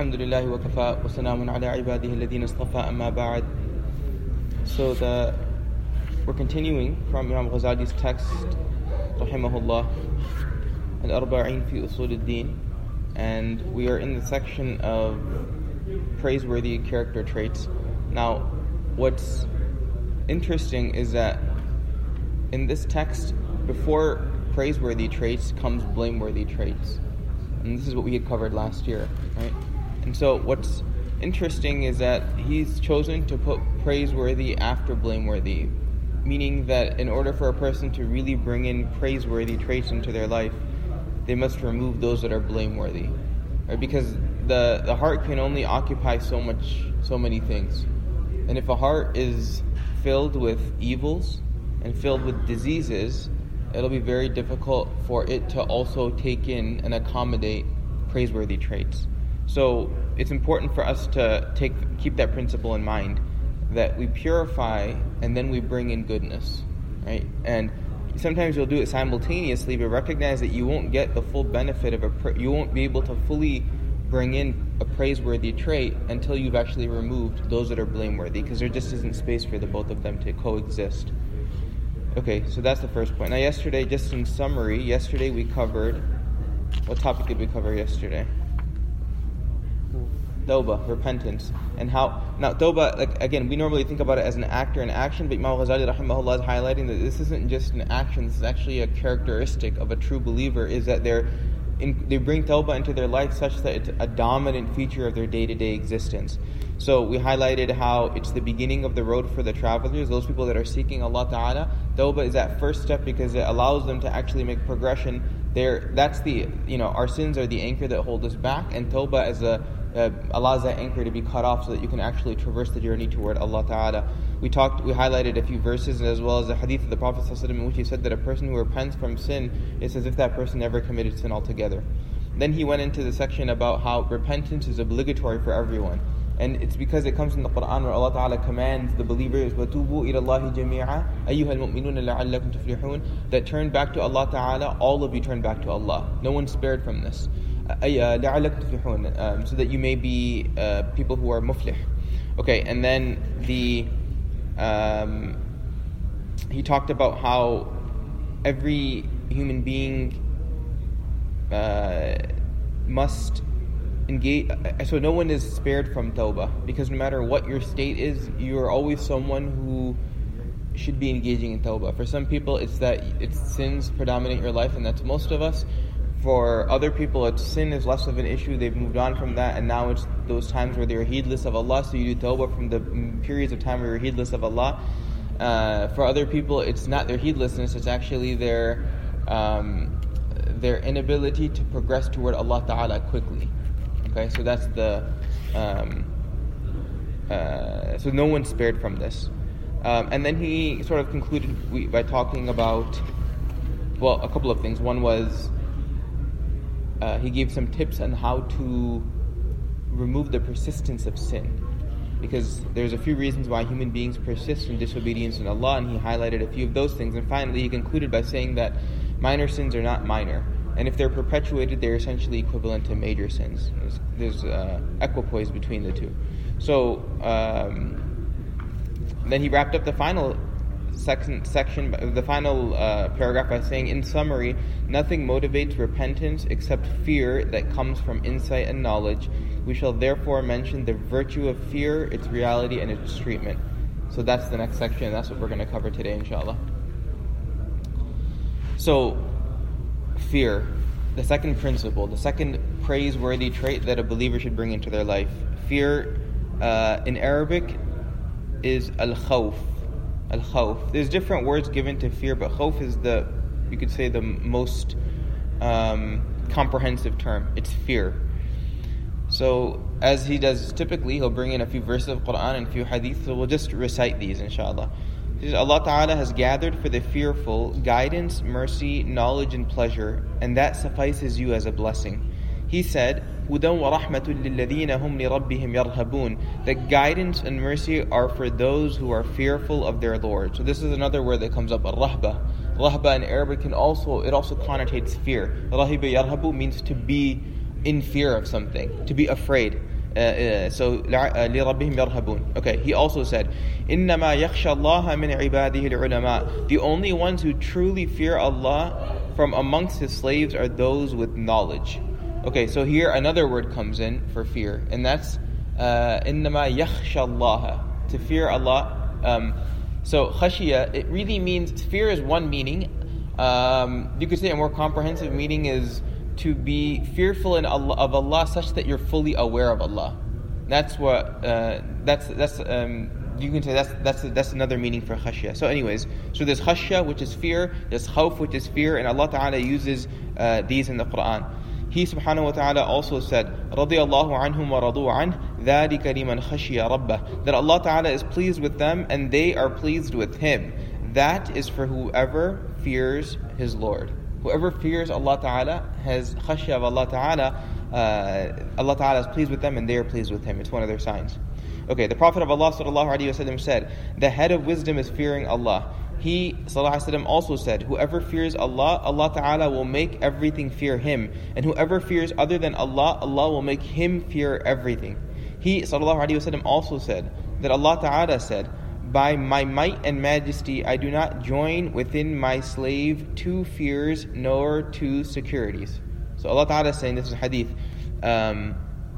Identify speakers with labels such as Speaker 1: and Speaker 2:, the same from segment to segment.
Speaker 1: الحمد لله وكفى وسلام على عباده الذين اصطفى أما بعد So the, we're continuing from Imam Ghazali's text rahimahullah Al-Arba'in fi Usul al-Din and we are in the section of praiseworthy character traits. Now what's interesting is that in this text before praiseworthy traits comes blameworthy traits. And this is what we had covered last year, right? And so what's interesting is that he's chosen to put praiseworthy after blameworthy, meaning that in order for a person to really bring in praiseworthy traits into their life, they must remove those that are blameworthy. Right? Because the, the heart can only occupy so much so many things. And if a heart is filled with evils and filled with diseases, it'll be very difficult for it to also take in and accommodate praiseworthy traits. So it's important for us to take keep that principle in mind that we purify and then we bring in goodness, right? And sometimes you'll do it simultaneously, but recognize that you won't get the full benefit of a you won't be able to fully bring in a praiseworthy trait until you've actually removed those that are blameworthy because there just isn't space for the both of them to coexist. Okay, so that's the first point. Now, yesterday, just in summary, yesterday we covered what topic did we cover yesterday? Tawbah, repentance, and how now Tawbah. Like again, we normally think about it as an act or an action, but Imam Ghazali rahimahullah is highlighting that this isn't just an action. This is actually a characteristic of a true believer. Is that they're in, they bring Tawbah into their life such that it's a dominant feature of their day-to-day existence. So we highlighted how it's the beginning of the road for the travelers, those people that are seeking Allah Ta'ala. Tawbah is that first step because it allows them to actually make progression. There, that's the you know our sins are the anchor that hold us back, and Tawbah is a uh, allows that anchor to be cut off so that you can actually traverse the journey toward Allah Ta'ala. We talked, we highlighted a few verses as well as a hadith of the Prophet in which he said that a person who repents from sin is as if that person never committed sin altogether. Then he went into the section about how repentance is obligatory for everyone. And it's because it comes in the Quran where Allah Ta'ala commands the believers, وَتُوبُوا إِلَى اللَّهِ جَمِيعًا أَيُّهَا الْمُؤْمِنُونَ لَعَلَّكُمْ تُفْلِحُونَ That turn back to Allah Ta'ala, all of you turn back to Allah. No one spared from this. Um, so that you may be uh, people who are muflih. Okay, and then the um, he talked about how every human being uh, must engage. Uh, so no one is spared from tawbah because no matter what your state is, you are always someone who should be engaging in tawbah. For some people, it's that it's sins predominate your life, and that's most of us for other people, it's sin is less of an issue. They've moved on from that, and now it's those times where they're heedless of Allah. So you do tawbah from the periods of time where you're heedless of Allah. Uh, for other people, it's not their heedlessness; it's actually their um, their inability to progress toward Allah Taala quickly. Okay, so that's the um, uh, so no one's spared from this. Um, and then he sort of concluded by talking about well, a couple of things. One was uh, he gave some tips on how to remove the persistence of sin. Because there's a few reasons why human beings persist in disobedience in Allah, and he highlighted a few of those things. And finally, he concluded by saying that minor sins are not minor. And if they're perpetuated, they're essentially equivalent to major sins. There's, there's uh, equipoise between the two. So um, then he wrapped up the final section, section the final uh, paragraph by saying, in summary, nothing motivates repentance except fear that comes from insight and knowledge. We shall therefore mention the virtue of fear, its reality, and its treatment. So that's the next section, and that's what we're going to cover today, inshallah. So, fear, the second principle, the second praiseworthy trait that a believer should bring into their life. Fear, uh, in Arabic, is al khawf al khawf. There's different words given to fear, but khawf is the, you could say, the most um, comprehensive term. It's fear. So, as he does typically, he'll bring in a few verses of Quran and a few hadith, so we'll just recite these, inshallah. Allah Ta'ala has gathered for the fearful guidance, mercy, knowledge, and pleasure, and that suffices you as a blessing. He said, هُدًى وَرَحْمَةٌ لِلَّذِينَ هُمْ لِرَبِّهِمْ يَرْهَبُونَ That guidance and mercy are for those who are fearful of their Lord. So this is another word that comes up, rahba. Rahba in Arabic can also, it also connotates fear. Rahiba yarhabu means to be in fear of something, to be afraid. Uh, uh, so لربهم يرهبون. Okay, he also said, إنما يخشى الله من عباده العلماء. The only ones who truly fear Allah from amongst His slaves are those with knowledge. Okay, so here another word comes in for fear, and that's uh, innama yakhshallaha, to fear Allah. Um, so khashiyah, it really means, fear is one meaning. Um, you could say a more comprehensive meaning is to be fearful in Allah, of Allah such that you're fully aware of Allah. That's what, uh, that's, that's, um, you can say that's that's that's another meaning for khashya. So, anyways, so there's khashya, which is fear, there's khawf, which is fear, and Allah Ta'ala uses uh, these in the Quran. He subhanahu wa ta'ala also said, رضي الله عنهم ورضوا عنه ذلك لمن خشي ربه that Allah Ta'ala is pleased with them and they are pleased with Him. That is for whoever fears His Lord. Whoever fears Allah Ta'ala has khashya of Allah Ta'ala, uh, Allah Ta'ala is pleased with them and they are pleased with Him. It's one of their signs. Okay, the Prophet of Allah وسلم, said, The head of wisdom is fearing Allah. He وسلم, also said, Whoever fears Allah, Allah Ta'ala will make everything fear Him. And whoever fears other than Allah, Allah will make him fear everything. He وسلم, also said that Allah Ta'ala said, by my might and majesty, I do not join within my slave two fears nor two securities. So Allah Ta'ala is saying, this is hadith, um,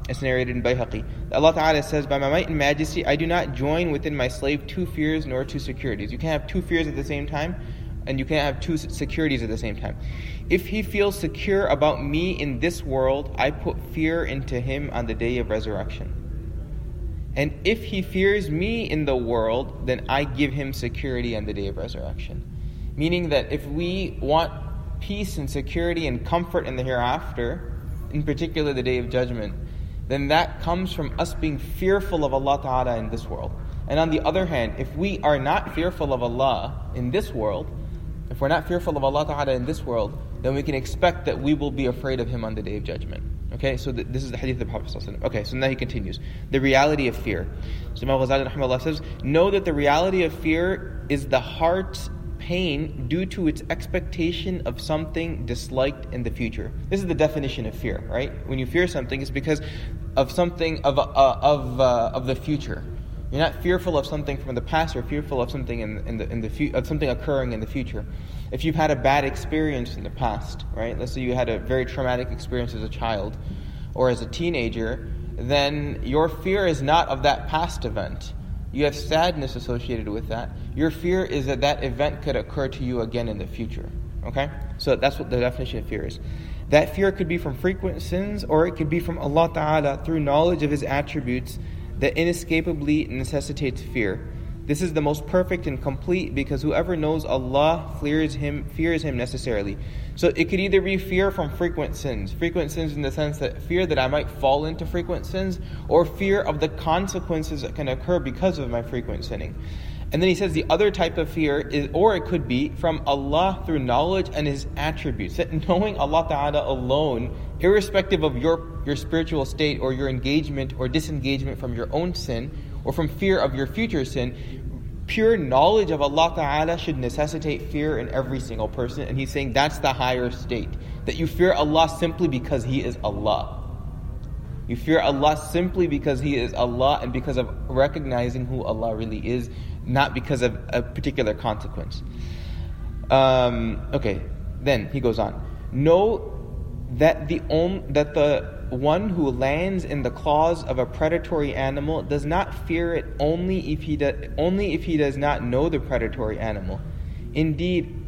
Speaker 1: it's narrated in Bayhaqi. Allah Ta'ala says, By my might and majesty, I do not join within my slave two fears nor two securities. You can't have two fears at the same time, and you can't have two securities at the same time. If he feels secure about me in this world, I put fear into him on the day of resurrection. And if he fears me in the world, then I give him security on the day of resurrection. Meaning that if we want peace and security and comfort in the hereafter, in particular the day of judgment, then that comes from us being fearful of Allah Ta'ala in this world. And on the other hand, if we are not fearful of Allah in this world, if we're not fearful of Allah Ta'ala in this world, then we can expect that we will be afraid of Him on the day of judgment. Okay, so th- this is the hadith of the Prophet. Okay, so now he continues. The reality of fear. So Imam Ghazali says, Know that the reality of fear is the heart's pain due to its expectation of something disliked in the future. This is the definition of fear, right? When you fear something, it's because of something of, uh, of, uh, of the future. You're not fearful of something from the past, you're fearful of something in, in the, in the fu- of something occurring in the future if you've had a bad experience in the past, right? Let's say you had a very traumatic experience as a child or as a teenager, then your fear is not of that past event. You have sadness associated with that. Your fear is that that event could occur to you again in the future. Okay? So that's what the definition of fear is. That fear could be from frequent sins or it could be from Allah Ta'ala through knowledge of His attributes that inescapably necessitates fear. This is the most perfect and complete because whoever knows Allah fears him fears him necessarily. So it could either be fear from frequent sins, frequent sins in the sense that fear that I might fall into frequent sins, or fear of the consequences that can occur because of my frequent sinning. And then he says the other type of fear is, or it could be from Allah through knowledge and His attributes. That knowing Allah Ta'ala alone, irrespective of your, your spiritual state or your engagement or disengagement from your own sin, or from fear of your future sin, pure knowledge of Allah Ta'ala should necessitate fear in every single person. And he's saying that's the higher state. That you fear Allah simply because He is Allah. You fear Allah simply because He is Allah and because of recognizing who Allah really is, not because of a particular consequence. Um, okay, then he goes on. Know that the on, that the one who lands in the claws of a predatory animal does not fear it only if he do, only if he does not know the predatory animal. Indeed,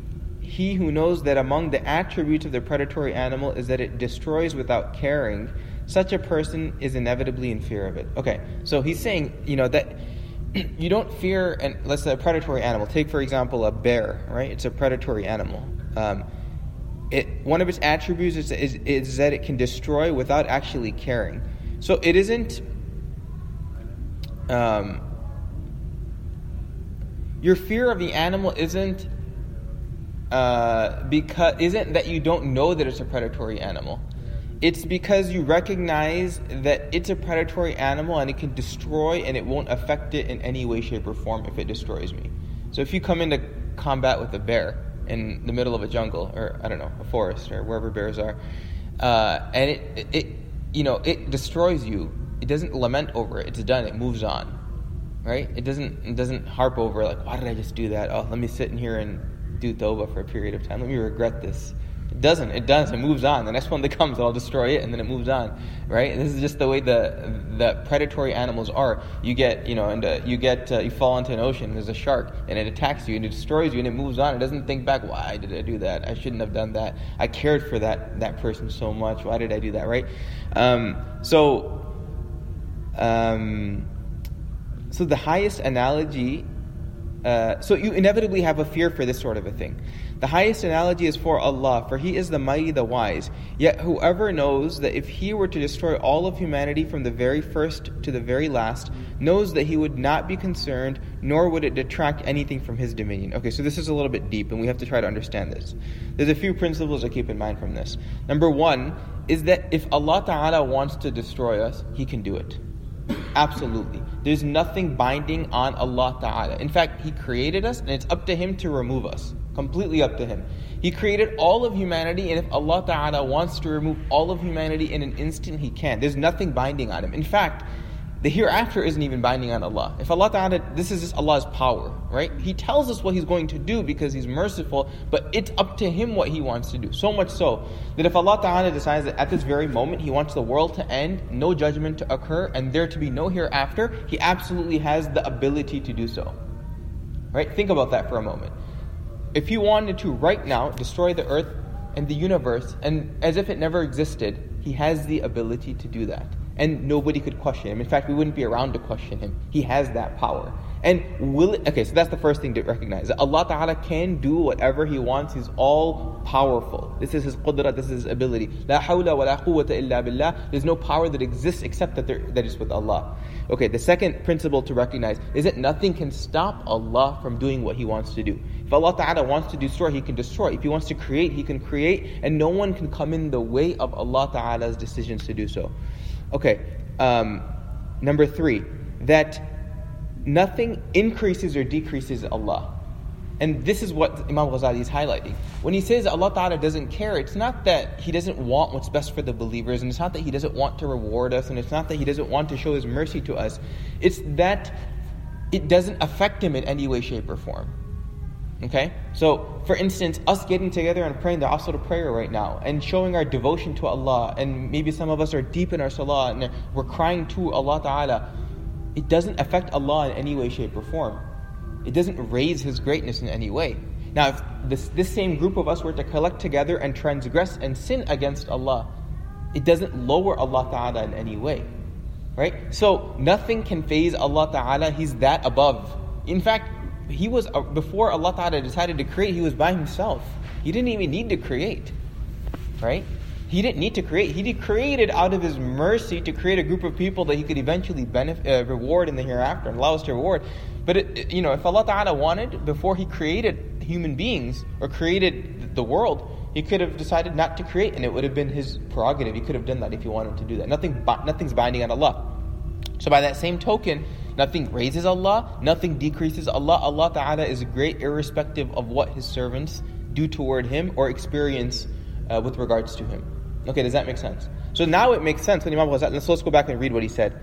Speaker 1: he who knows that among the attributes of the predatory animal is that it destroys without caring, such a person is inevitably in fear of it. Okay, so he's saying, you know, that you don't fear, and let's say a predatory animal. Take, for example, a bear, right? It's a predatory animal. Um, it, one of its attributes is, is, is that it can destroy without actually caring. So it isn't. Um, your fear of the animal isn't uh, because isn't that you don't know that it's a predatory animal. It's because you recognize that it's a predatory animal and it can destroy and it won't affect it in any way, shape, or form if it destroys me. So if you come into combat with a bear, in the middle of a jungle or I don't know a forest or wherever bears are, uh, and it, it you know, it destroys you. It doesn't lament over it. It's done. It moves on, right? It doesn't. It doesn't harp over like, why did I just do that? Oh, let me sit in here and do tawbah for a period of time. Let me regret this. It doesn't. It does. It moves on. The next one that comes, I'll destroy it, and then it moves on. Right? This is just the way the the predatory animals are. You get, you know, and uh, you get, uh, you fall into an ocean. There's a shark, and it attacks you, and it destroys you, and it moves on. It doesn't think back. Why did I do that? I shouldn't have done that. I cared for that that person so much. Why did I do that? Right? Um, so. Um, so the highest analogy uh, so you inevitably have a fear for this sort of a thing. The highest analogy is for Allah, for He is the mighty, the wise. Yet whoever knows that if He were to destroy all of humanity from the very first to the very last, knows that He would not be concerned, nor would it detract anything from His dominion. Okay, so this is a little bit deep, and we have to try to understand this. There's a few principles to keep in mind from this. Number one is that if Allah Ta'ala wants to destroy us, He can do it. Absolutely. There's nothing binding on Allah Ta'ala. In fact, He created us and it's up to Him to remove us. Completely up to Him. He created all of humanity, and if Allah Ta'ala wants to remove all of humanity in an instant, He can. There's nothing binding on Him. In fact, the hereafter isn't even binding on Allah. If Allah Ta'ala, this is just Allah's power, right? He tells us what He's going to do because He's merciful, but it's up to Him what He wants to do. So much so that if Allah Ta'ala decides that at this very moment He wants the world to end, no judgment to occur, and there to be no hereafter, He absolutely has the ability to do so. Right? Think about that for a moment. If He wanted to right now destroy the earth and the universe, and as if it never existed, He has the ability to do that and nobody could question him. In fact, we wouldn't be around to question him. He has that power. And will it, okay, so that's the first thing to recognize. Allah Ta'ala can do whatever He wants. He's all powerful. This is His qudra, this is His ability. La hawla wa la quwwata illa billah. There's no power that exists except that, there, that is with Allah. Okay, the second principle to recognize is that nothing can stop Allah from doing what He wants to do. If Allah Ta'ala wants to destroy, He can destroy. If He wants to create, He can create, and no one can come in the way of Allah Ta'ala's decisions to do so. Okay, um, number three, that nothing increases or decreases Allah. And this is what Imam Ghazali is highlighting. When he says Allah Ta'ala doesn't care, it's not that He doesn't want what's best for the believers, and it's not that He doesn't want to reward us, and it's not that He doesn't want to show His mercy to us. It's that it doesn't affect Him in any way, shape, or form. Okay? So, for instance, us getting together and praying the Asr prayer right now and showing our devotion to Allah, and maybe some of us are deep in our salah and we're crying to Allah Ta'ala, it doesn't affect Allah in any way, shape, or form. It doesn't raise His greatness in any way. Now, if this, this same group of us were to collect together and transgress and sin against Allah, it doesn't lower Allah Ta'ala in any way. Right? So, nothing can faze Allah Ta'ala, He's that above. In fact, he was uh, before Allah Ta'ala decided to create, he was by himself. He didn't even need to create. Right? He didn't need to create. He created out of his mercy to create a group of people that he could eventually benefit, uh, reward in the hereafter and allow us to reward. But it, you know, if Allah Ta'ala wanted, before He created human beings or created the world, He could have decided not to create, and it would have been His prerogative. He could have done that if He wanted to do that. Nothing, nothing's binding on Allah. So by that same token, Nothing raises Allah, nothing decreases Allah. Allah Ta'ala is great irrespective of what His servants do toward Him or experience uh, with regards to Him. Okay, does that make sense? So now it makes sense when Imam Ghazali, let's, let's go back and read what he said.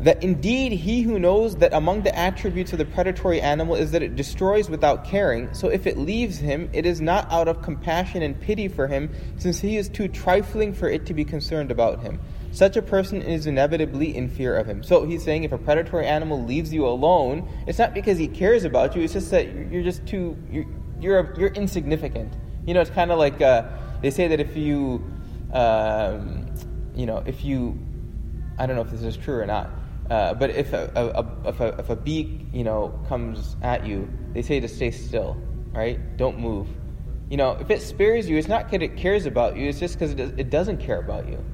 Speaker 1: That indeed he who knows that among the attributes of the predatory animal is that it destroys without caring, so if it leaves him, it is not out of compassion and pity for him, since he is too trifling for it to be concerned about him such a person is inevitably in fear of him. So he's saying if a predatory animal leaves you alone, it's not because he cares about you, it's just that you're just too, you're, you're, you're insignificant. You know, it's kind of like uh, they say that if you, um, you know, if you, I don't know if this is true or not, uh, but if a, a, if, a, if a bee, you know, comes at you, they say to stay still, right? Don't move. You know, if it spares you, it's not because it cares about you, it's just because it, it doesn't care about you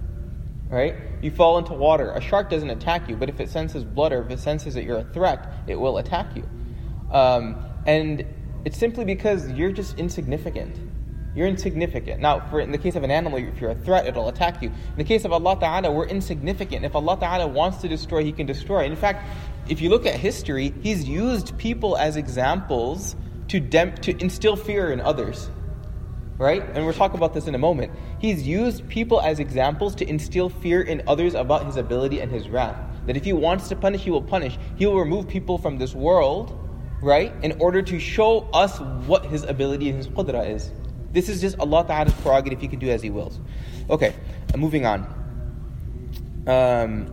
Speaker 1: right? You fall into water. A shark doesn't attack you, but if it senses blood or if it senses that you're a threat, it will attack you. Um, and it's simply because you're just insignificant. You're insignificant. Now, for in the case of an animal, if you're a threat, it'll attack you. In the case of Allah Ta'ala, we're insignificant. If Allah Ta'ala wants to destroy, He can destroy. In fact, if you look at history, He's used people as examples to, dem- to instill fear in others. Right? And we'll talk about this in a moment. He's used people as examples to instill fear in others about his ability and his wrath. That if he wants to punish, he will punish. He will remove people from this world, right? In order to show us what his ability and his qudra is. This is just Allah Ta'ala's prerogative, he can do as he wills. Okay, uh, moving on. Um,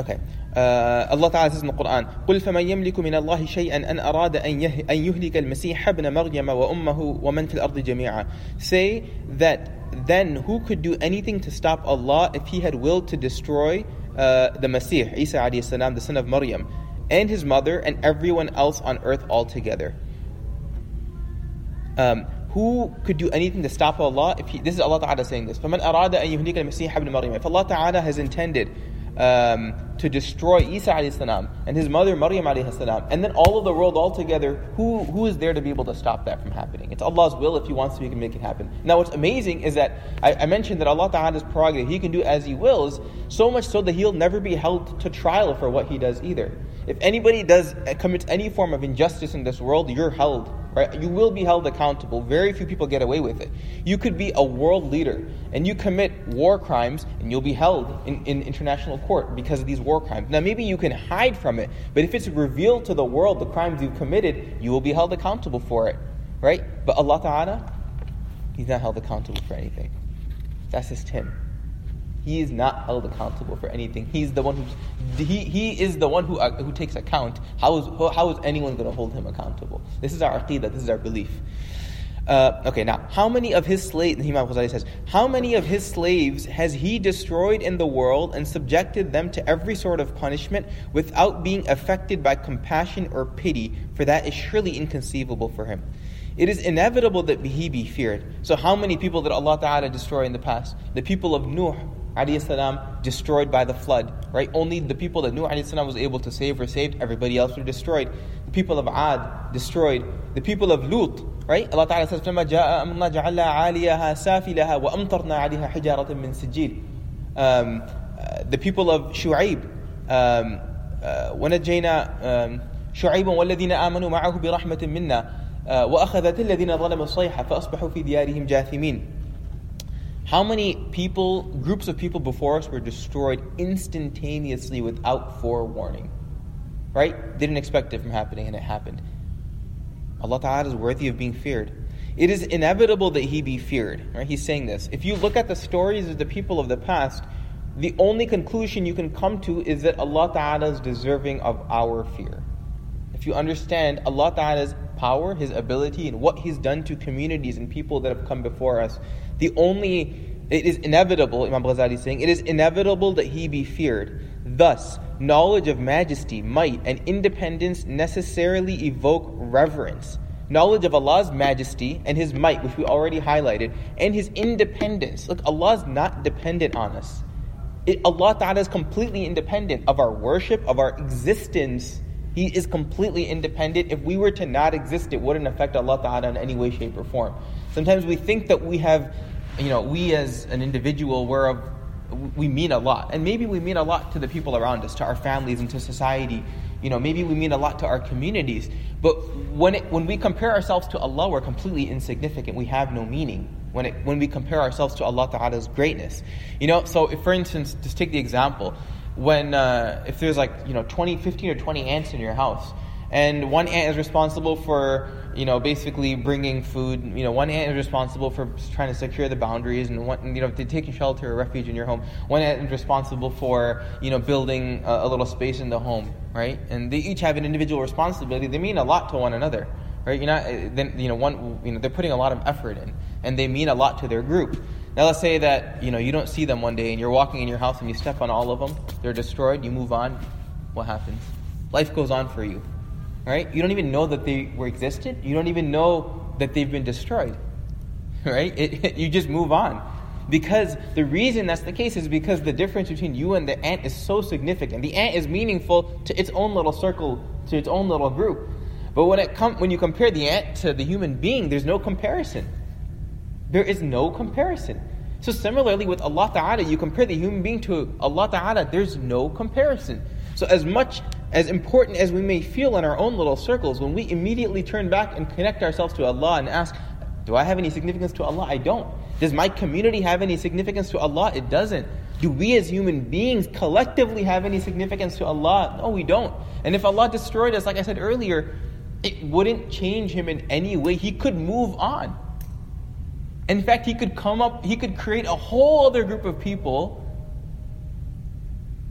Speaker 1: okay. Uh, Allah Ta'ala says in the Quran, قُلْ فَمَنْ يَمْلِكُ مِنَ اللَّهِ شَيْئًا أَنْ أَرَادَ أَنْ, يهلك المسيح ابن مريم وأمه ومن في الأرض جميعا Say that then who could do anything to stop Allah if He had willed to destroy uh, the Masih, Isa alayhi salam, the son of Maryam, and his mother and everyone else on earth altogether? Um, who could do anything to stop Allah if he, this is Allah Ta'ala saying this فَمَنْ أَرَادَ أَن يُهْلِكَ الْمَسِيحَ ابْنَ مَرْيَمَ If Allah Ta'ala has intended um, to destroy Isa salam and his mother Maryam salam, and then all of the world altogether, who, who is there to be able to stop that from happening? It's Allah's will. If He wants to, He can make it happen. Now, what's amazing is that I, I mentioned that Allah Ta'ala's prerogative, He can do as He wills, so much so that He'll never be held to trial for what He does either. If anybody does uh, commits any form of injustice in this world, you're held right? You will be held accountable. Very few people get away with it. You could be a world leader and you commit war crimes and you'll be held in, in international court because of these war crimes. Now, maybe you can hide from it, but if it's revealed to the world the crimes you've committed, you will be held accountable for it, right? But Allah Ta'ala, He's not held accountable for anything. That's just Him. He is not held accountable for anything. He's the one who's he, he is the one who, uh, who takes account. How is, how is anyone going to hold him accountable? This is our aqidah, this is our belief. Uh, okay, now, how many of his slaves, Imam Ghazali says, how many of his slaves has he destroyed in the world and subjected them to every sort of punishment without being affected by compassion or pity? For that is surely inconceivable for him. It is inevitable that he be feared. So, how many people did Allah Ta'ala destroy in the past? The people of Nuh, salam, destroyed by the flood, right? Only the people that Nuh salam was able to save were saved, everybody else were destroyed. The people of Ad, destroyed. The people of Lut, right? Allah Ta'ala says, فَلَمَّا جَاءَ أَمْرُنَا جَعَلْنَا عَالِيَهَا سَافِلَهَا وَأَمْطَرْنَا عَلَيْهَا حِجَارَةً مِّن سِجِّيلٍ um, uh, The people of Shu'aib, um, uh, وَنَجَّيْنَا um, شُعَيْبًا وَالَّذِينَ آمَنُوا مَعَهُ بِرَحْمَةٍ مِنَّا وَأَخَذَتِ الَّذِينَ ظَلَمُوا الصَّيْحَةَ فَأَصْبَحُوا فِي دِيَارِهِمْ جَاثِمِينَ how many people, groups of people before us, were destroyed instantaneously without forewarning? Right? They Didn't expect it from happening, and it happened. Allah Ta'ala is worthy of being feared. It is inevitable that He be feared. Right? He's saying this. If you look at the stories of the people of the past, the only conclusion you can come to is that Allah Ta'ala is deserving of our fear. If you understand Allah Ta'ala's power, His ability, and what He's done to communities and people that have come before us, the only, it is inevitable, Imam Ghazali is saying, it is inevitable that he be feared. Thus, knowledge of majesty, might, and independence necessarily evoke reverence. Knowledge of Allah's majesty and His might, which we already highlighted, and His independence. Look, Allah is not dependent on us. It, Allah Ta'ala is completely independent of our worship, of our existence. He is completely independent. If we were to not exist, it wouldn't affect Allah Ta'ala in any way, shape, or form. Sometimes we think that we have you know, we as an individual, we're of, we mean a lot. And maybe we mean a lot to the people around us, to our families and to society. You know, maybe we mean a lot to our communities. But when, it, when we compare ourselves to Allah, we're completely insignificant. We have no meaning when, it, when we compare ourselves to Allah Ta'ala's greatness. You know, so if, for instance, just take the example, when, uh, if there's like, you know, 20, 15 or 20 ants in your house, and one ant is responsible for you know basically bringing food. You know one ant is responsible for trying to secure the boundaries and one you know take shelter or refuge in your home. One ant is responsible for you know building a, a, little space in the home right? And they each have an individual responsibility. They mean a lot to one another right? You know eh, then you know one you know they're putting a lot of effort in and they mean a lot to their group. Now let's say that you know you don't see them one day and you're walking in your house and you step on all of them they're destroyed you move on what happens? Life goes on for you right? You don't even know that they were existed. You don't even know that they've been destroyed, right? It, it, you just move on. Because the reason that's the case is because the difference between you and the ant is so significant. The ant is meaningful to its own little circle, to its own little group. But when it com- when you compare the ant to the human being, there's no comparison. There is no comparison. So similarly with Allah Ta'ala, you compare the human being to Allah Ta'ala, there's no comparison. So as much as important as we may feel in our own little circles, when we immediately turn back and connect ourselves to Allah and ask, Do I have any significance to Allah? I don't. Does my community have any significance to Allah? It doesn't. Do we as human beings collectively have any significance to Allah? No, we don't. And if Allah destroyed us, like I said earlier, it wouldn't change Him in any way. He could move on. In fact, He could come up, He could create a whole other group of people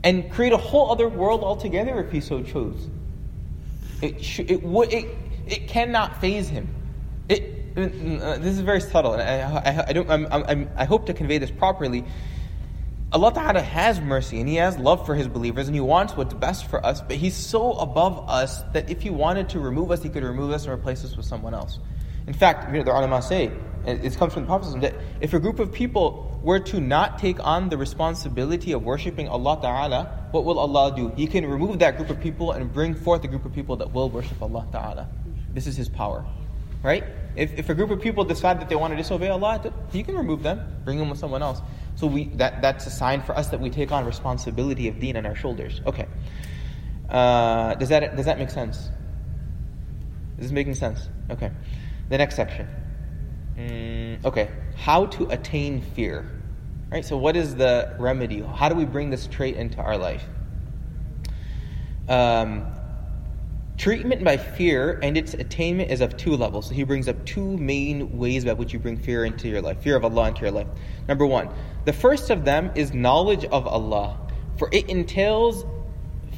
Speaker 1: and create a whole other world altogether if He so chose. It, sh- it, it, it cannot faze Him. It, uh, this is very subtle, and I, I, I don't, I'm, I'm, I hope to convey this properly. Allah Ta'ala has mercy and He has love for His believers and He wants what's best for us, but He's so above us that if He wanted to remove us, He could remove us and replace us with someone else. In fact, you know, the ulama say, and it comes from the Prophet, that if a group of people were to not take on the responsibility of worshipping Allah Ta'ala, what will Allah do? He can remove that group of people and bring forth a group of people that will worship Allah Ta'ala. This is His power. Right? If, if a group of people decide that they want to disobey Allah, He can remove them, bring them with someone else. So we, that, that's a sign for us that we take on responsibility of deen on our shoulders. Okay. Uh, does, that, does that make sense? Is this making sense? Okay. The next section. Mm, okay. How to attain fear. Right? So, what is the remedy? How do we bring this trait into our life? Um, treatment by fear and its attainment is of two levels. So he brings up two main ways by which you bring fear into your life, fear of Allah into your life. Number one, the first of them is knowledge of Allah, for it entails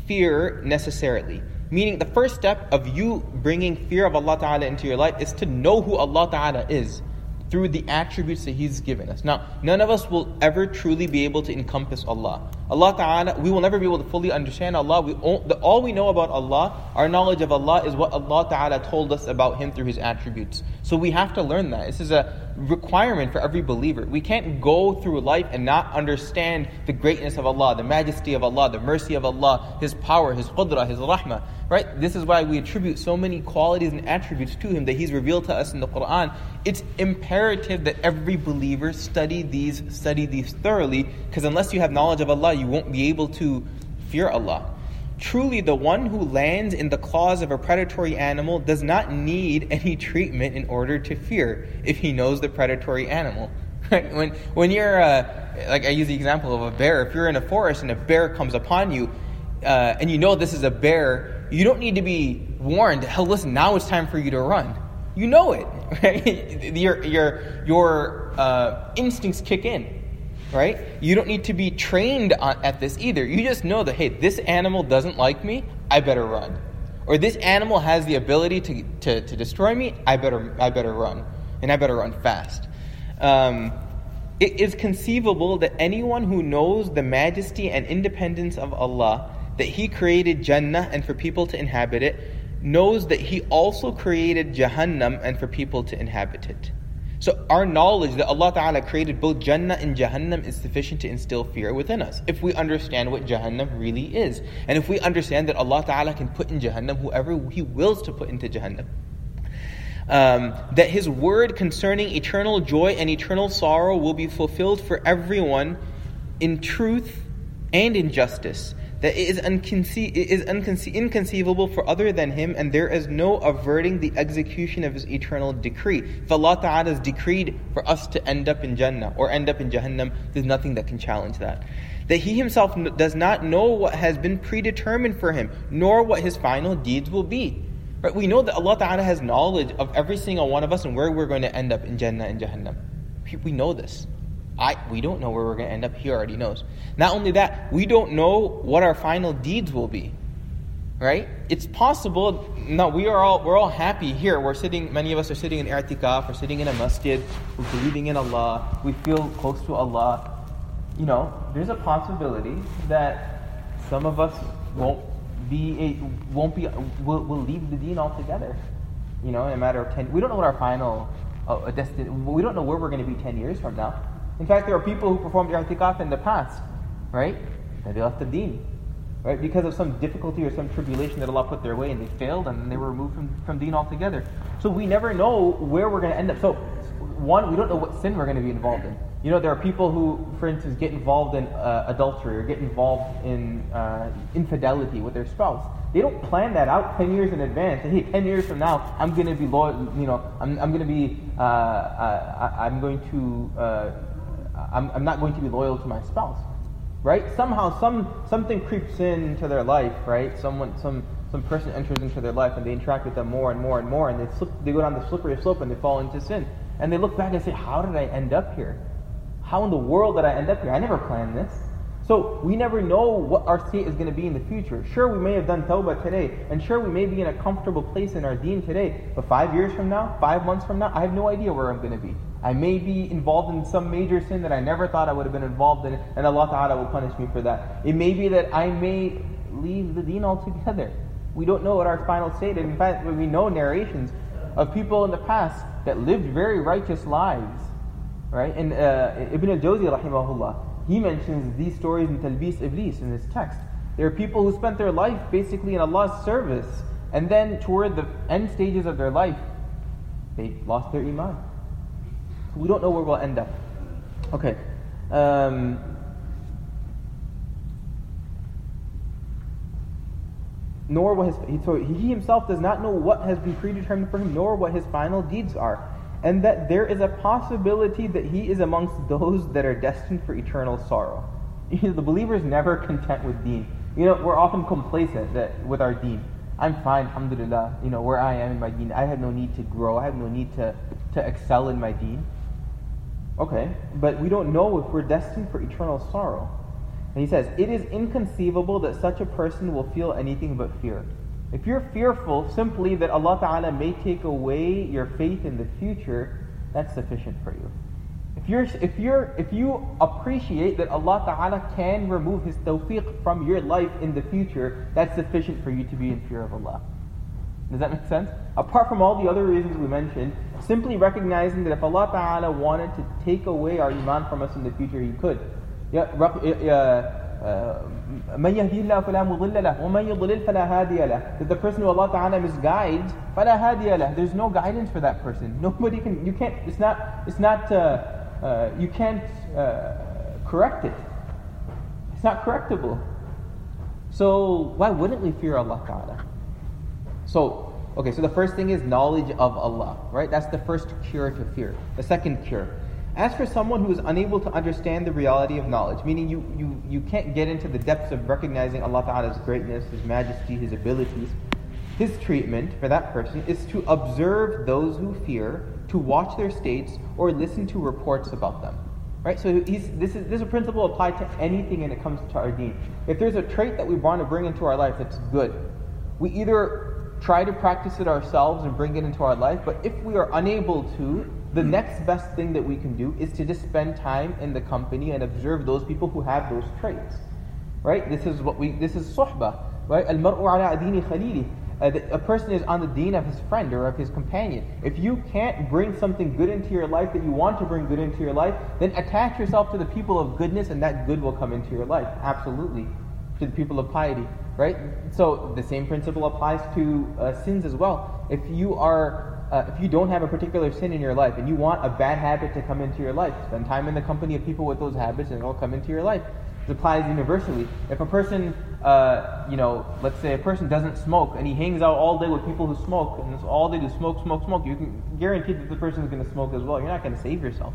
Speaker 1: fear necessarily. Meaning, the first step of you bringing fear of Allah Ta'ala into your life is to know who Allah Ta'ala is through the attributes that He's given us. Now, none of us will ever truly be able to encompass Allah. Allah Ta'ala, we will never be able to fully understand Allah. We, all we know about Allah, our knowledge of Allah, is what Allah Ta'ala told us about Him through His attributes. So we have to learn that. This is a requirement for every believer. We can't go through life and not understand the greatness of Allah, the majesty of Allah, the mercy of Allah, His power, His qudra, His rahmah. Right? This is why we attribute so many qualities and attributes to Him that He's revealed to us in the Quran. It's imperative that every believer study these, study these thoroughly, because unless you have knowledge of Allah, you won't be able to fear Allah. Truly, the one who lands in the claws of a predatory animal does not need any treatment in order to fear if he knows the predatory animal. when, when you're, uh, like I use the example of a bear, if you're in a forest and a bear comes upon you, uh, and you know this is a bear, you don't need to be warned, hell, listen, now it's time for you to run. You know it, right? your, your, your uh, instincts kick in right? You don't need to be trained on, at this either. You just know that, hey, this animal doesn't like me, I better run. Or this animal has the ability to, to, to destroy me, I better, I better run. And I better run fast. Um, it is conceivable that anyone who knows the majesty and independence of Allah, that He created Jannah and for people to inhabit it, knows that He also created Jahannam and for people to inhabit it. So our knowledge that Allah Ta'ala created both Jannah and Jahannam is sufficient to instill fear within us. If we understand what Jahannam really is. And if we understand that Allah Ta'ala can put in Jahannam whoever He wills to put into Jahannam. Um, that His word concerning eternal joy and eternal sorrow will be fulfilled for everyone in truth and in justice that it is, unconce- it is unconce- inconceivable for other than Him, and there is no averting the execution of His eternal decree. If Allah Ta'ala has decreed for us to end up in Jannah or end up in Jahannam, there's nothing that can challenge that. That He Himself does not know what has been predetermined for Him, nor what His final deeds will be. Right? We know that Allah Ta'ala has knowledge of every single one of us and where we're going to end up in Jannah and Jahannam. We know this. I, we don't know where we're going to end up. He already knows. Not only that, we don't know what our final deeds will be. Right? It's possible. No, we are all we're all happy here. We're sitting. Many of us are sitting in i'tikaf. We're sitting in a masjid. We're believing in Allah. We feel close to Allah. You know, there's a possibility that some of us won't be won't be will will leave the deen altogether. You know, in a matter of ten. We don't know what our final uh, destination. We don't know where we're going to be ten years from now. In fact, there are people who performed i'tikaf in the past, right? That they left the deen, right? Because of some difficulty or some tribulation that Allah put their way and they failed and they were removed from, from deen altogether. So we never know where we're going to end up. So, one, we don't know what sin we're going to be involved in. You know, there are people who, for instance, get involved in uh, adultery or get involved in uh, infidelity with their spouse. They don't plan that out 10 years in advance. hey, 10 years from now, I'm going to be loyal, you know, I'm, I'm going to be, uh, uh I, am going to, uh, I'm, I'm not going to be loyal to my spouse. Right? Somehow, some, something creeps into their life, right? Someone, some, some person enters into their life and they interact with them more and more and more and they, slip, they go down the slippery slope and they fall into sin. And they look back and say, How did I end up here? How in the world did I end up here? I never planned this. So we never know what our state is going to be in the future. Sure, we may have done tawbah today, and sure, we may be in a comfortable place in our deen today, but five years from now, five months from now, I have no idea where I'm going to be. I may be involved in some major sin that I never thought I would have been involved in, and Allah Ta'ala will punish me for that. It may be that I may leave the deen altogether. We don't know what our final state is. In fact, we know narrations of people in the past that lived very righteous lives. Right? And uh, Ibn al-Jawzi rahimahullah, he mentions these stories in Talbis Iblis in this text. There are people who spent their life basically in Allah's service, and then toward the end stages of their life, they lost their iman. We don't know where we'll end up. Okay. Um, nor what his so he himself does not know what has been predetermined for him, nor what his final deeds are and that there is a possibility that he is amongst those that are destined for eternal sorrow. You know, the believer is never content with deen. You know, we're often complacent that, with our deen. I'm fine, alhamdulillah, you know, where I am in my deen. I have no need to grow. I have no need to, to excel in my deen. Okay, but we don't know if we're destined for eternal sorrow. And he says, It is inconceivable that such a person will feel anything but fear. If you're fearful simply that Allah Ta'ala may take away your faith in the future, that's sufficient for you. If you're if you're if you appreciate that Allah Ta'ala can remove his tawfiq from your life in the future, that's sufficient for you to be in fear of Allah. Does that make sense? Apart from all the other reasons we mentioned, simply recognizing that if Allah Ta'ala wanted to take away our iman from us in the future, He could. Yeah, من يهدي الله فلا مضل له ومن يضلل فلا هادي له that the person who Allah Ta'ala misguides فلا هادي له there's no guidance for that person nobody can you can't it's not it's not uh, uh, you can't uh, correct it it's not correctable so why wouldn't we fear Allah Ta'ala So okay so the first thing is knowledge of Allah right that's the first cure to fear the second cure as for someone who is unable to understand the reality of knowledge, meaning you, you, you can't get into the depths of recognizing Allah Ta'ala's greatness, His majesty, His abilities, his treatment for that person is to observe those who fear, to watch their states, or listen to reports about them. Right? So this, is, this is a principle applied to anything when it comes to our deen. If there's a trait that we want to bring into our life that's good, we either try to practice it ourselves and bring it into our life, but if we are unable to, the next best thing that we can do is to just spend time in the company and observe those people who have those traits. Right? This is what we this is suhbah. Right? Al mar'u ala adini khalili. Uh, a person is on the deen of his friend or of his companion. If you can't bring something good into your life that you want to bring good into your life, then attach yourself to the people of goodness and that good will come into your life. Absolutely. To the people of piety. Right? So the same principle applies to uh, sins as well. If you are uh, if you don't have a particular sin in your life and you want a bad habit to come into your life, spend time in the company of people with those habits and it'll come into your life. It applies universally. If a person, uh, you know, let's say a person doesn't smoke and he hangs out all day with people who smoke and all they do smoke, smoke, smoke, you can guarantee that the person is going to smoke as well. You're not going to save yourself.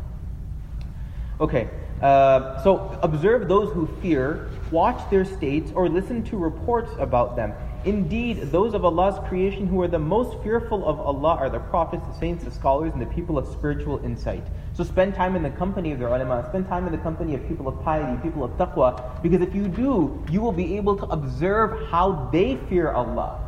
Speaker 1: Okay, uh, so observe those who fear, watch their states, or listen to reports about them. Indeed, those of Allah's creation who are the most fearful of Allah are the prophets, the saints, the scholars, and the people of spiritual insight. So spend time in the company of the ulama, spend time in the company of people of piety, people of taqwa, because if you do, you will be able to observe how they fear Allah.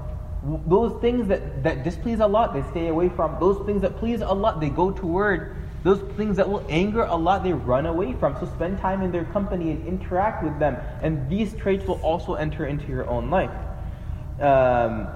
Speaker 1: Those things that, that displease Allah, they stay away from. Those things that please Allah, they go toward. Those things that will anger Allah, they run away from. So spend time in their company and interact with them. And these traits will also enter into your own life. Um,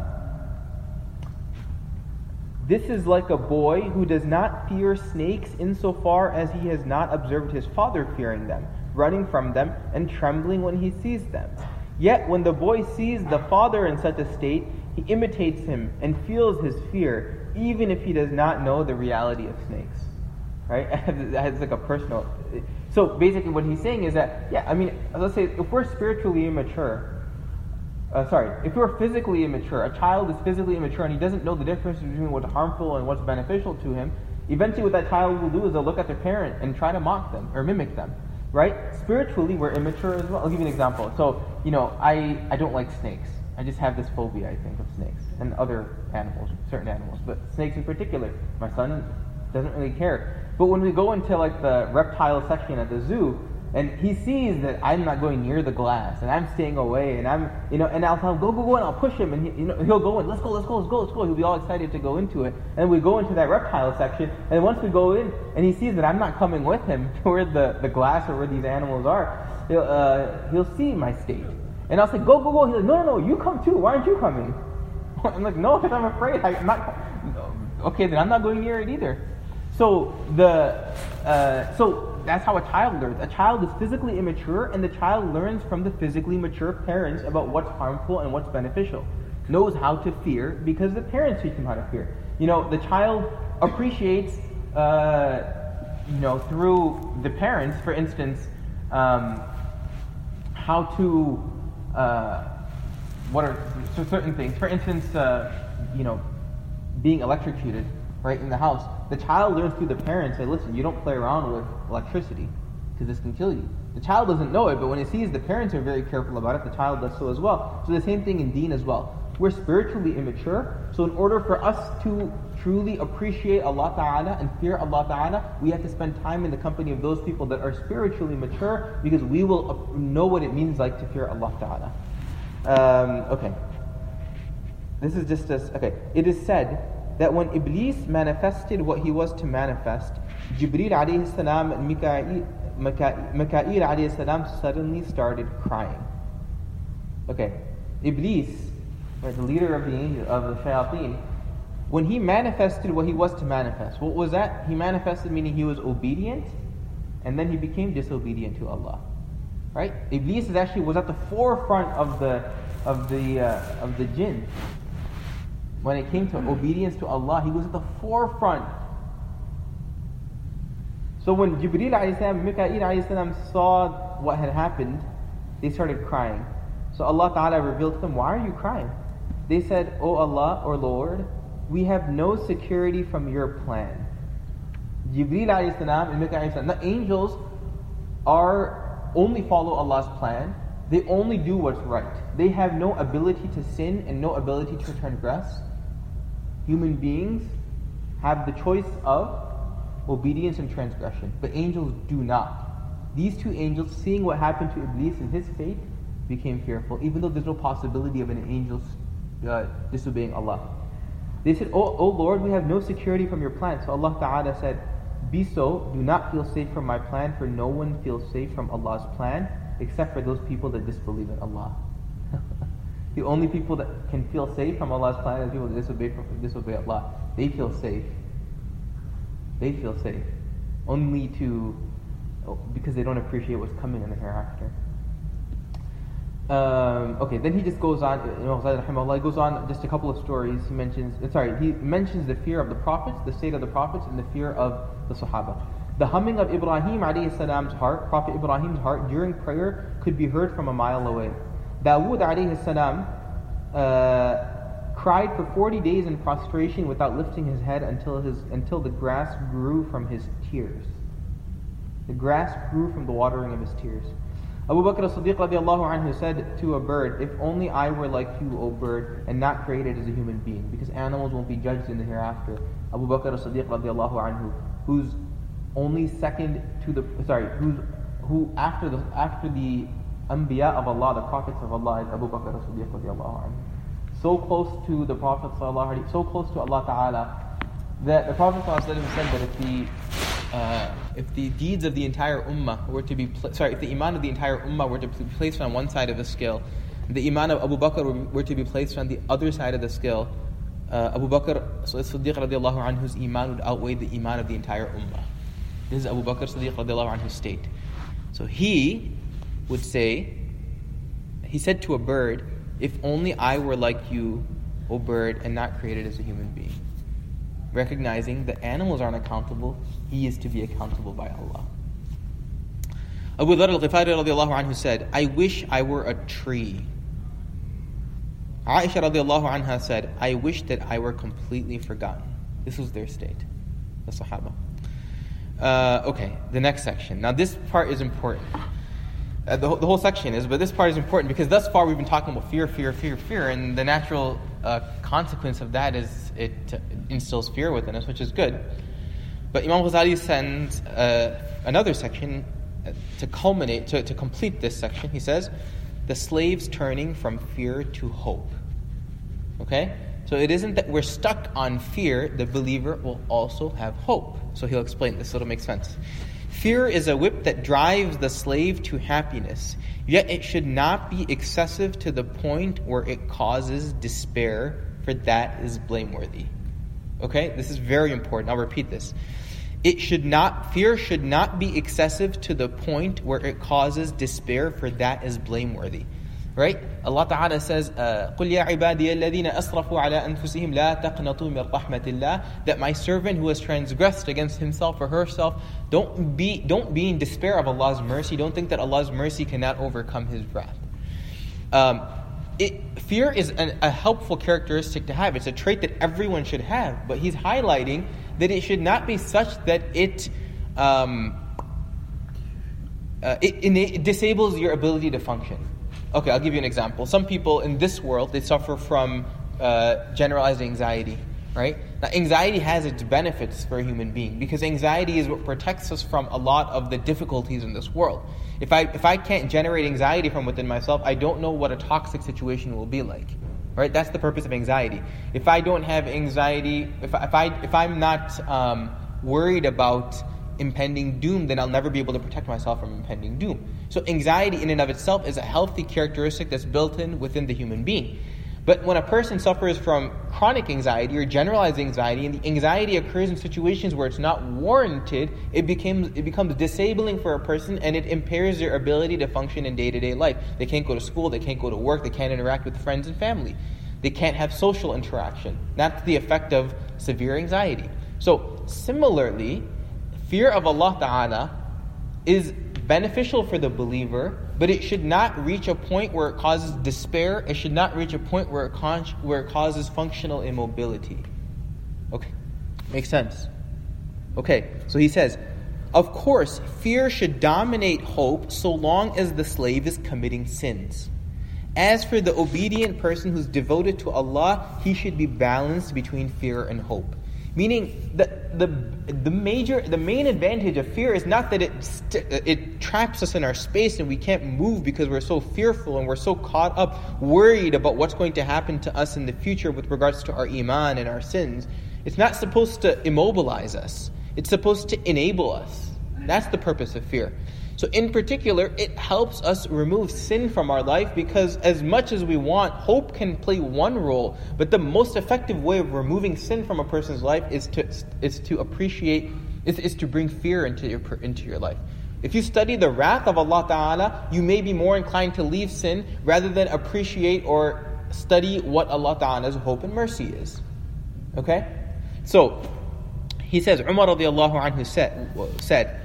Speaker 1: this is like a boy who does not fear snakes insofar as he has not observed his father fearing them, running from them, and trembling when he sees them. Yet when the boy sees the father in such a state, he imitates him and feels his fear, even if he does not know the reality of snakes. Right? It's like a personal. So basically, what he's saying is that, yeah, I mean, let's say if we're spiritually immature, uh, sorry, if we're physically immature, a child is physically immature and he doesn't know the difference between what's harmful and what's beneficial to him, eventually what that child will do is they'll look at their parent and try to mock them or mimic them, right? Spiritually, we're immature as well. I'll give you an example. So, you know, I, I don't like snakes. I just have this phobia, I think, of snakes and other animals, certain animals, but snakes in particular. My son doesn't really care. But when we go into like the reptile section at the zoo, and he sees that I'm not going near the glass, and I'm staying away, and I'm, you know, and I'll tell him, go, go, go, and I'll push him, and he, you know, he'll go in, let's go, let's go, let's go, let's go. He'll be all excited to go into it, and we go into that reptile section, and once we go in, and he sees that I'm not coming with him to where the, the glass or where these animals are, he'll, uh, he'll see my state, and I'll say, go, go, go. He's like, no, no, no, you come too. Why aren't you coming? I'm like, no, because I'm afraid. I'm not. Okay, then I'm not going near it either. So the uh, so that's how a child learns. A child is physically immature, and the child learns from the physically mature parents about what's harmful and what's beneficial. Knows how to fear because the parents teach him how to fear. You know, the child appreciates, uh, you know, through the parents, for instance, um, how to uh, what are certain things. For instance, uh, you know, being electrocuted right in the house. The child learns through the parents. Say, listen, you don't play around with electricity because this can kill you. The child doesn't know it, but when he sees the parents are very careful about it, the child does so as well. So the same thing in Deen as well. We're spiritually immature, so in order for us to truly appreciate Allah Ta'ala and fear Allah Ta'ala, we have to spend time in the company of those people that are spiritually mature because we will know what it means like to fear Allah Ta'ala. Um, okay. This is just as, okay. It is said that when Iblis manifested what he was to manifest, Jibril alayhi salam and Mika'il, alayhi salam suddenly started crying. Okay. Iblis, right, the leader of the angel, of the shayateen, when he manifested what he was to manifest, what was that? He manifested meaning he was obedient, and then he became disobedient to Allah. Right? Iblis is actually was at the forefront of the of the uh, of the jinn. When it came to obedience to Allah, he was at the forefront. So when Jibreel and Mika'il saw what had happened, they started crying. So Allah Ta'ala revealed to them, Why are you crying? They said, O Allah or Lord, we have no security from your plan. Jibreel and Mika'il the angels are only follow Allah's plan. They only do what's right. They have no ability to sin and no ability to transgress. Human beings have the choice of obedience and transgression, but angels do not. These two angels, seeing what happened to Iblis and his fate, became fearful, even though there's no possibility of an angel uh, disobeying Allah. They said, oh, oh Lord, we have no security from your plan. So Allah Ta'ala said, be so, do not feel safe from my plan, for no one feels safe from Allah's plan except for those people that disbelieve in Allah. The only people that can feel safe from Allah's plan are the people that disobey, disobey Allah. They feel safe. They feel safe. Only to, because they don't appreciate what's coming in the hereafter. Um, okay, then he just goes on. He goes on just a couple of stories. He mentions, sorry, he mentions the fear of the prophets, the state of the prophets, and the fear of the Sahaba. The humming of Ibrahim salam's heart, Prophet Ibrahim's heart, during prayer could be heard from a mile away. Dawood salam uh, cried for 40 days in prostration without lifting his head until, his, until the grass grew from his tears. The grass grew from the watering of his tears. Abu Bakr as-Siddiq radiallahu anhu said to a bird, If only I were like you, O bird, and not created as a human being, because animals won't be judged in the hereafter. Abu Bakr as-Siddiq radiallahu anhu, who's only second to the sorry, who's who after the after the Anbiya of Allah, the prophets of Allah is Abu Bakr as-Siddiq anhu. So close to the Prophet so close to Allah Ta'ala that the Prophet said that if the uh, if the deeds of the entire ummah were to be pl- sorry, if the iman of the entire ummah were to be placed on one side of the scale, the iman of Abu Bakr were, were to be placed on the other side of the scale, uh, Abu Bakr so Siddiq radiallahu anhu's iman would outweigh the iman of the entire ummah. This is Abu Bakr Siddiq radiallahu anhu's state. So he would say, he said to a bird, if only I were like you, O bird, and not created as a human being. recognizing that animals aren't accountable, he is to be accountable by Allah. Abu Dhar radiallahu anhu said, I wish I were a tree. Aisha radiallahu anha said, I wish that I were completely forgotten. This was their state, the Sahaba. Uh, okay, the next section. Now, this part is important. Uh, the, the whole section is, but this part is important because thus far we've been talking about fear, fear, fear, fear, and the natural uh, consequence of that is it instills fear within us, which is good. But Imam Ghazali sends uh, another section uh, to culminate, to, to complete this section. He says, the slaves turning from fear to hope. Okay? So it isn't that we're stuck on fear, the believer will also have hope. So he'll explain this so it'll make sense. Fear is a whip that drives the slave to happiness, yet it should not be excessive to the point where it causes despair, for that is blameworthy. Okay? This is very important. I'll repeat this. It should not fear should not be excessive to the point where it causes despair, for that is blameworthy. Right? Allah Ta'ala says, قُلْ يَا عِبَادِيَ الَّذِينَ أَسْرَفُوا عَلَىٰ أَنفُسِهِمْ لَا تَقْنَطُوا مِنْ رَحْمَةِ اللَّهِ That my servant who has transgressed against himself or herself, don't be, don't be in despair of Allah's mercy. Don't think that Allah's mercy cannot overcome His wrath. Um, it, fear is an, a helpful characteristic to have. It's a trait that everyone should have. But he's highlighting that it should not be such that it, um, uh, it, it disables your ability to function. Okay, I'll give you an example. Some people in this world, they suffer from uh, generalized anxiety, right? Now, anxiety has its benefits for a human being because anxiety is what protects us from a lot of the difficulties in this world. If I, if I can't generate anxiety from within myself, I don't know what a toxic situation will be like. Right? That's the purpose of anxiety. If I don't have anxiety, if, if, I, if I'm not um, worried about impending doom, then I'll never be able to protect myself from impending doom. So, anxiety in and of itself is a healthy characteristic that's built in within the human being. But when a person suffers from chronic anxiety or generalized anxiety, and the anxiety occurs in situations where it's not warranted, it becomes, it becomes disabling for a person and it impairs their ability to function in day to day life. They can't go to school, they can't go to work, they can't interact with friends and family, they can't have social interaction. That's the effect of severe anxiety. So, similarly, fear of Allah Ta'ala is beneficial for the believer but it should not reach a point where it causes despair. It should not reach a point where it, con- where it causes functional immobility. Okay, makes sense. Okay, so he says, of course, fear should dominate hope so long as the slave is committing sins. As for the obedient person who's devoted to Allah, he should be balanced between fear and hope. Meaning, the, the, the major, the main advantage of fear is not that it, st- it traps us in our space and we can't move because we're so fearful and we're so caught up, worried about what's going to happen to us in the future with regards to our iman and our sins. It's not supposed to immobilize us, it's supposed to enable us. That's the purpose of fear. So, in particular, it helps us remove sin from our life because, as much as we want, hope can play one role. But the most effective way of removing sin from a person's life is to, is to appreciate, is, is to bring fear into your, into your life. If you study the wrath of Allah Ta'ala, you may be more inclined to leave sin rather than appreciate or study what Allah Ta'ala's hope and mercy is. Okay? So, he says, Umar radiallahu anhu said, said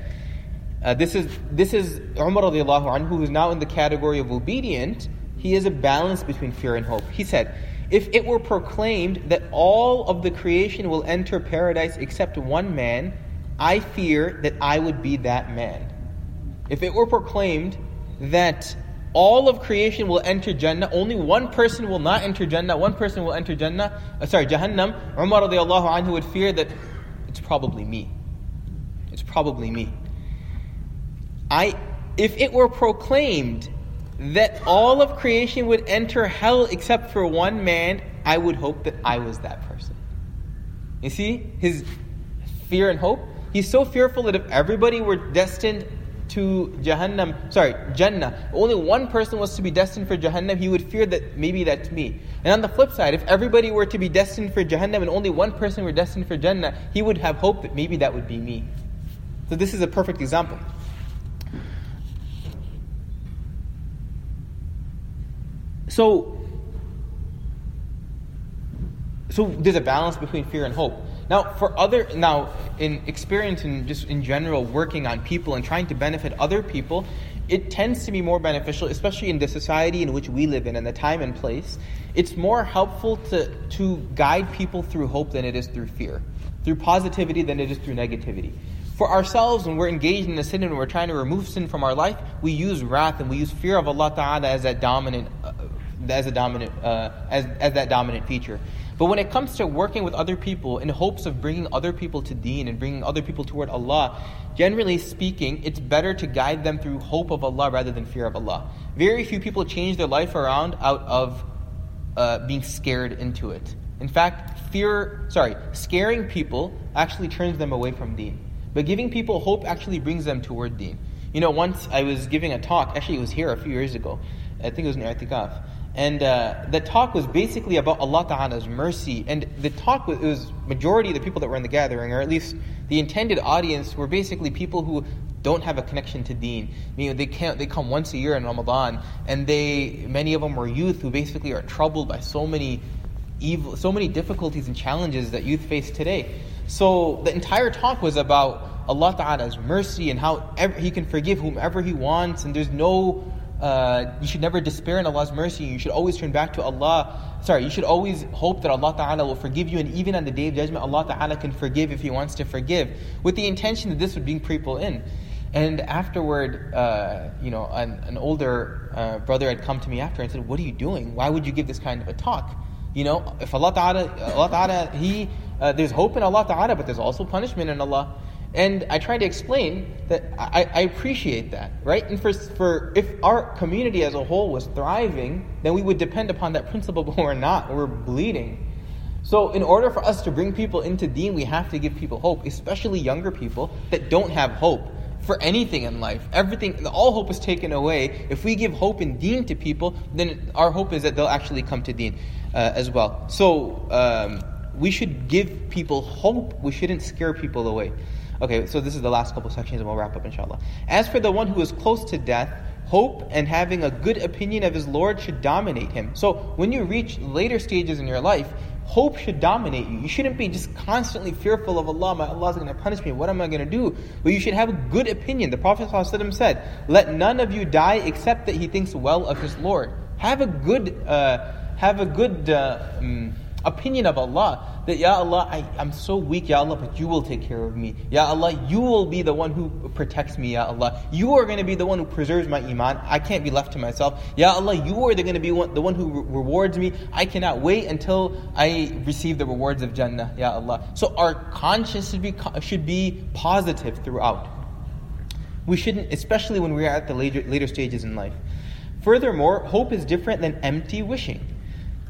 Speaker 1: uh, this is this is Umar radiallahu anhu, who is now in the category of obedient. He is a balance between fear and hope. He said, If it were proclaimed that all of the creation will enter paradise except one man, I fear that I would be that man. If it were proclaimed that all of creation will enter Jannah, only one person will not enter Jannah, one person will enter Jannah, uh, sorry, Jahannam, Umar radiallahu anhu would fear that it's probably me. It's probably me. I, if it were proclaimed that all of creation would enter hell except for one man, I would hope that I was that person. You see his fear and hope? He's so fearful that if everybody were destined to Jahannam, sorry, Jannah, only one person was to be destined for Jahannam, he would fear that maybe that's me. And on the flip side, if everybody were to be destined for Jahannam and only one person were destined for Jannah, he would have hope that maybe that would be me. So this is a perfect example. So, so there's a balance between fear and hope. Now, for other, now, in experience and just in general, working on people and trying to benefit other people, it tends to be more beneficial, especially in the society in which we live in and the time and place. It's more helpful to, to guide people through hope than it is through fear, through positivity than it is through negativity. For ourselves, when we're engaged in the sin and we're trying to remove sin from our life, we use wrath and we use fear of Allah Ta'ala as that dominant, as a dominant, uh, as, as that dominant feature. But when it comes to working with other people in hopes of bringing other people to deen and bringing other people toward Allah, generally speaking, it's better to guide them through hope of Allah rather than fear of Allah. Very few people change their life around out of uh, being scared into it. In fact, fear, sorry, scaring people actually turns them away from deen. But giving people hope actually brings them toward deen. You know, once I was giving a talk, actually it was here a few years ago. I think it was in I'tikaf. And uh, the talk was basically about Allah Ta'ala's mercy. And the talk was, it was majority of the people that were in the gathering, or at least the intended audience, were basically people who don't have a connection to deen. You know, they can't they come once a year in Ramadan and they many of them were youth who basically are troubled by so many evil so many difficulties and challenges that youth face today. So the entire talk was about Allah Ta'ala's mercy and how ever, He can forgive whomever He wants, and there's no, uh, you should never despair in Allah's mercy. You should always turn back to Allah. Sorry, you should always hope that Allah Ta'ala will forgive you, and even on the day of judgment, Allah Ta'ala can forgive if He wants to forgive, with the intention that this would bring people in. And afterward, uh, you know, an, an older uh, brother had come to me after and said, What are you doing? Why would you give this kind of a talk? You know, if Allah Ta'ala, Allah Ta'ala, He uh, there's hope in Allah Ta'ala, but there's also punishment in Allah. And I try to explain that I, I, appreciate that, right? And for, for if our community as a whole was thriving, then we would depend upon that principle, but we're not. We're bleeding. So, in order for us to bring people into deen, we have to give people hope, especially younger people that don't have hope for anything in life. Everything, all hope is taken away. If we give hope in deen to people, then our hope is that they'll actually come to deen uh, as well. So, um, we should give people hope. We shouldn't scare people away. Okay, so this is the last couple of sections and we'll wrap up inshallah. As for the one who is close to death, hope and having a good opinion of his Lord should dominate him. So when you reach later stages in your life, hope should dominate you. You shouldn't be just constantly fearful of Allah. My Allah is going to punish me. What am I going to do? But you should have a good opinion. The Prophet ﷺ said, "Let none of you die except that he thinks well of his Lord." Have a good, uh, have a good. Uh, um, opinion of Allah that Ya Allah, I, am so weak, Ya Allah, but you will take care of me. Ya Allah, you will be the one who protects me, Ya Allah. You are going to be the one who preserves my iman. I can't be left to myself. Ya Allah, you are going to be one, the one who re- rewards me. I cannot wait until I receive the rewards of Jannah, Ya Allah. So our conscience should be, should be positive throughout. We shouldn't, especially when we're at the later, later stages in life. Furthermore, hope is different than empty wishing.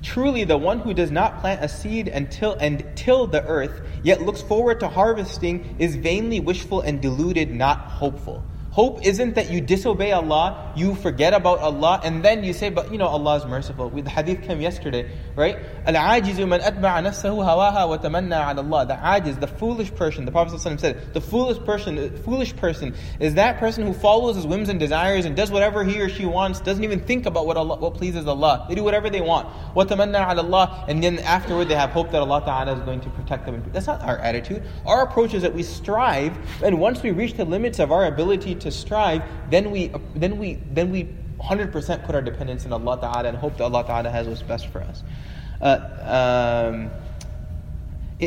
Speaker 1: Truly, the one who does not plant a seed until and till the earth, yet looks forward to harvesting, is vainly wishful and deluded, not hopeful. Hope isn't that you disobey Allah, you forget about Allah, and then you say, but you know, Allah is merciful. The hadith came yesterday, right? Al-ajizu man atba'a nafsahu hawaha wa tamanna ala Allah. The ajiz, the foolish person, the Prophet ﷺ said, the foolish person, the foolish person is that person who follows his whims and desires and does whatever he or she wants, doesn't even think about what Allah, what pleases Allah. They do whatever they want. Wa tamanna ala Allah, and then afterward they have hope that Allah Ta'ala is going to protect them. That's not our attitude. Our approach is that we strive, and once we reach the limits of our ability to strive, then we then we then we 100% put our dependence in Allah Ta'ala and hope that Allah Ta'ala has what's best for us. Uh, um,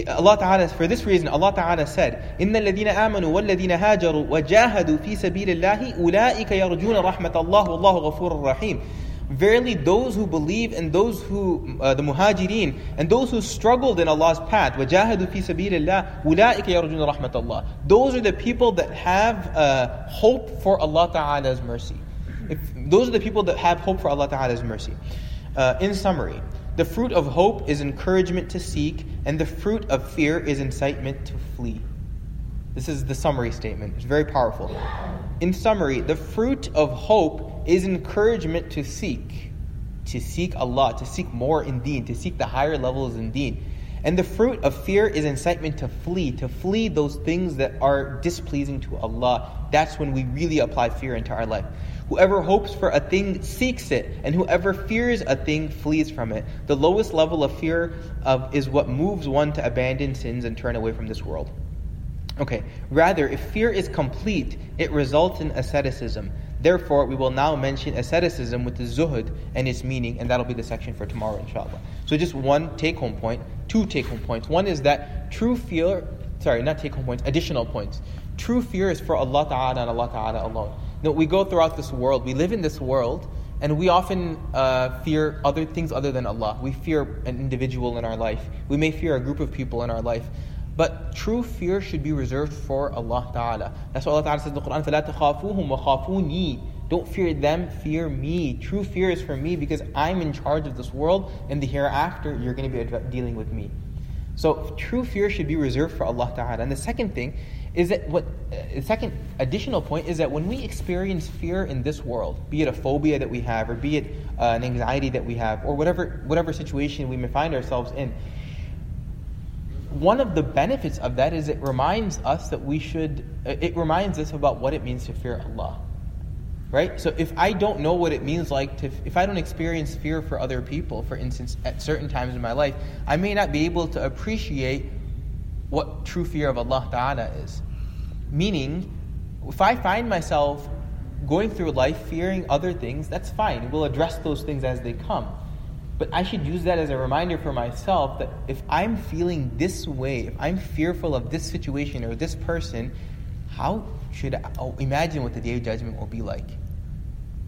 Speaker 1: Allah Ta'ala, for this reason, Allah Ta'ala said, إِنَّ الَّذِينَ آمَنُوا وَالَّذِينَ هَاجَرُوا وَجَاهَدُوا فِي سَبِيلِ اللَّهِ أُولَٰئِكَ يَرْجُونَ رَحْمَةَ اللَّهِ وَاللَّهُ غَفُورٌ رَحِيمٌ Verily, those who believe and those who, uh, the muhajirin, and those who struggled in Allah's path, وَجَاهَدُوا فِي سَبِيلِ اللَّهِ أُولَٰئِكَ يَرْجُونَ رَحْمَةَ اللَّهِ Those are the people that have uh, hope for Allah Ta'ala's mercy. If, those are the people that have hope for Allah Ta'ala's mercy. Uh, in summary, the fruit of hope is encouragement to seek, and the fruit of fear is incitement to flee. This is the summary statement. It's very powerful. In summary, the fruit of hope is encouragement to seek, to seek Allah, to seek more in deen, to seek the higher levels in deen. And the fruit of fear is incitement to flee, to flee those things that are displeasing to Allah. That's when we really apply fear into our life. Whoever hopes for a thing seeks it, and whoever fears a thing flees from it. The lowest level of fear of, is what moves one to abandon sins and turn away from this world. Okay, rather, if fear is complete, it results in asceticism. Therefore, we will now mention asceticism with the zuhud and its meaning, and that'll be the section for tomorrow, inshallah. So, just one take home point, two take home points. One is that true fear, sorry, not take home points, additional points. True fear is for Allah Ta'ala and Allah Ta'ala alone. No, we go throughout this world, we live in this world, and we often uh, fear other things other than Allah. We fear an individual in our life. We may fear a group of people in our life. But true fear should be reserved for Allah Ta'ala. That's why Allah Ta'ala says in the Quran, فَلَا تَخَافُوهُمْ وَخَافُونِي Don't fear them, fear me. True fear is for me because I'm in charge of this world and the hereafter you're going to be dealing with me. So true fear should be reserved for Allah Ta'ala. And the second thing is that what uh, the second additional point is that when we experience fear in this world, be it a phobia that we have, or be it uh, an anxiety that we have, or whatever whatever situation we may find ourselves in, one of the benefits of that is it reminds us that we should. Uh, it reminds us about what it means to fear Allah. Right? So if I don't know what it means like to, if I don't experience fear for other people, for instance, at certain times in my life, I may not be able to appreciate what true fear of Allah Ta'ala is. Meaning, if I find myself going through life fearing other things, that's fine. We'll address those things as they come. But I should use that as a reminder for myself that if I'm feeling this way, if I'm fearful of this situation or this person, how should I oh, imagine what the day of judgment will be like?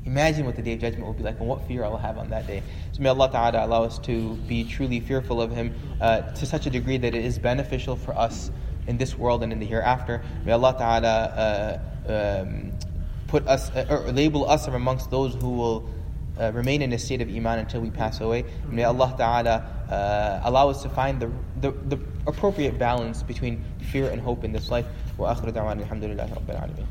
Speaker 1: Imagine what the day of judgment will be like and what fear I will have on that day. So may Allah Ta'ala allow us to be truly fearful of Him uh, to such a degree that it is beneficial for us in this world and in the hereafter. May Allah Ta'ala uh, um, put us, uh, or label us amongst those who will uh, remain in a state of iman until we pass away. May Allah Ta'ala uh, allow us to find the, the, the appropriate balance between fear and hope in this life. وآخر دعوانا الحمد لله رب العالمين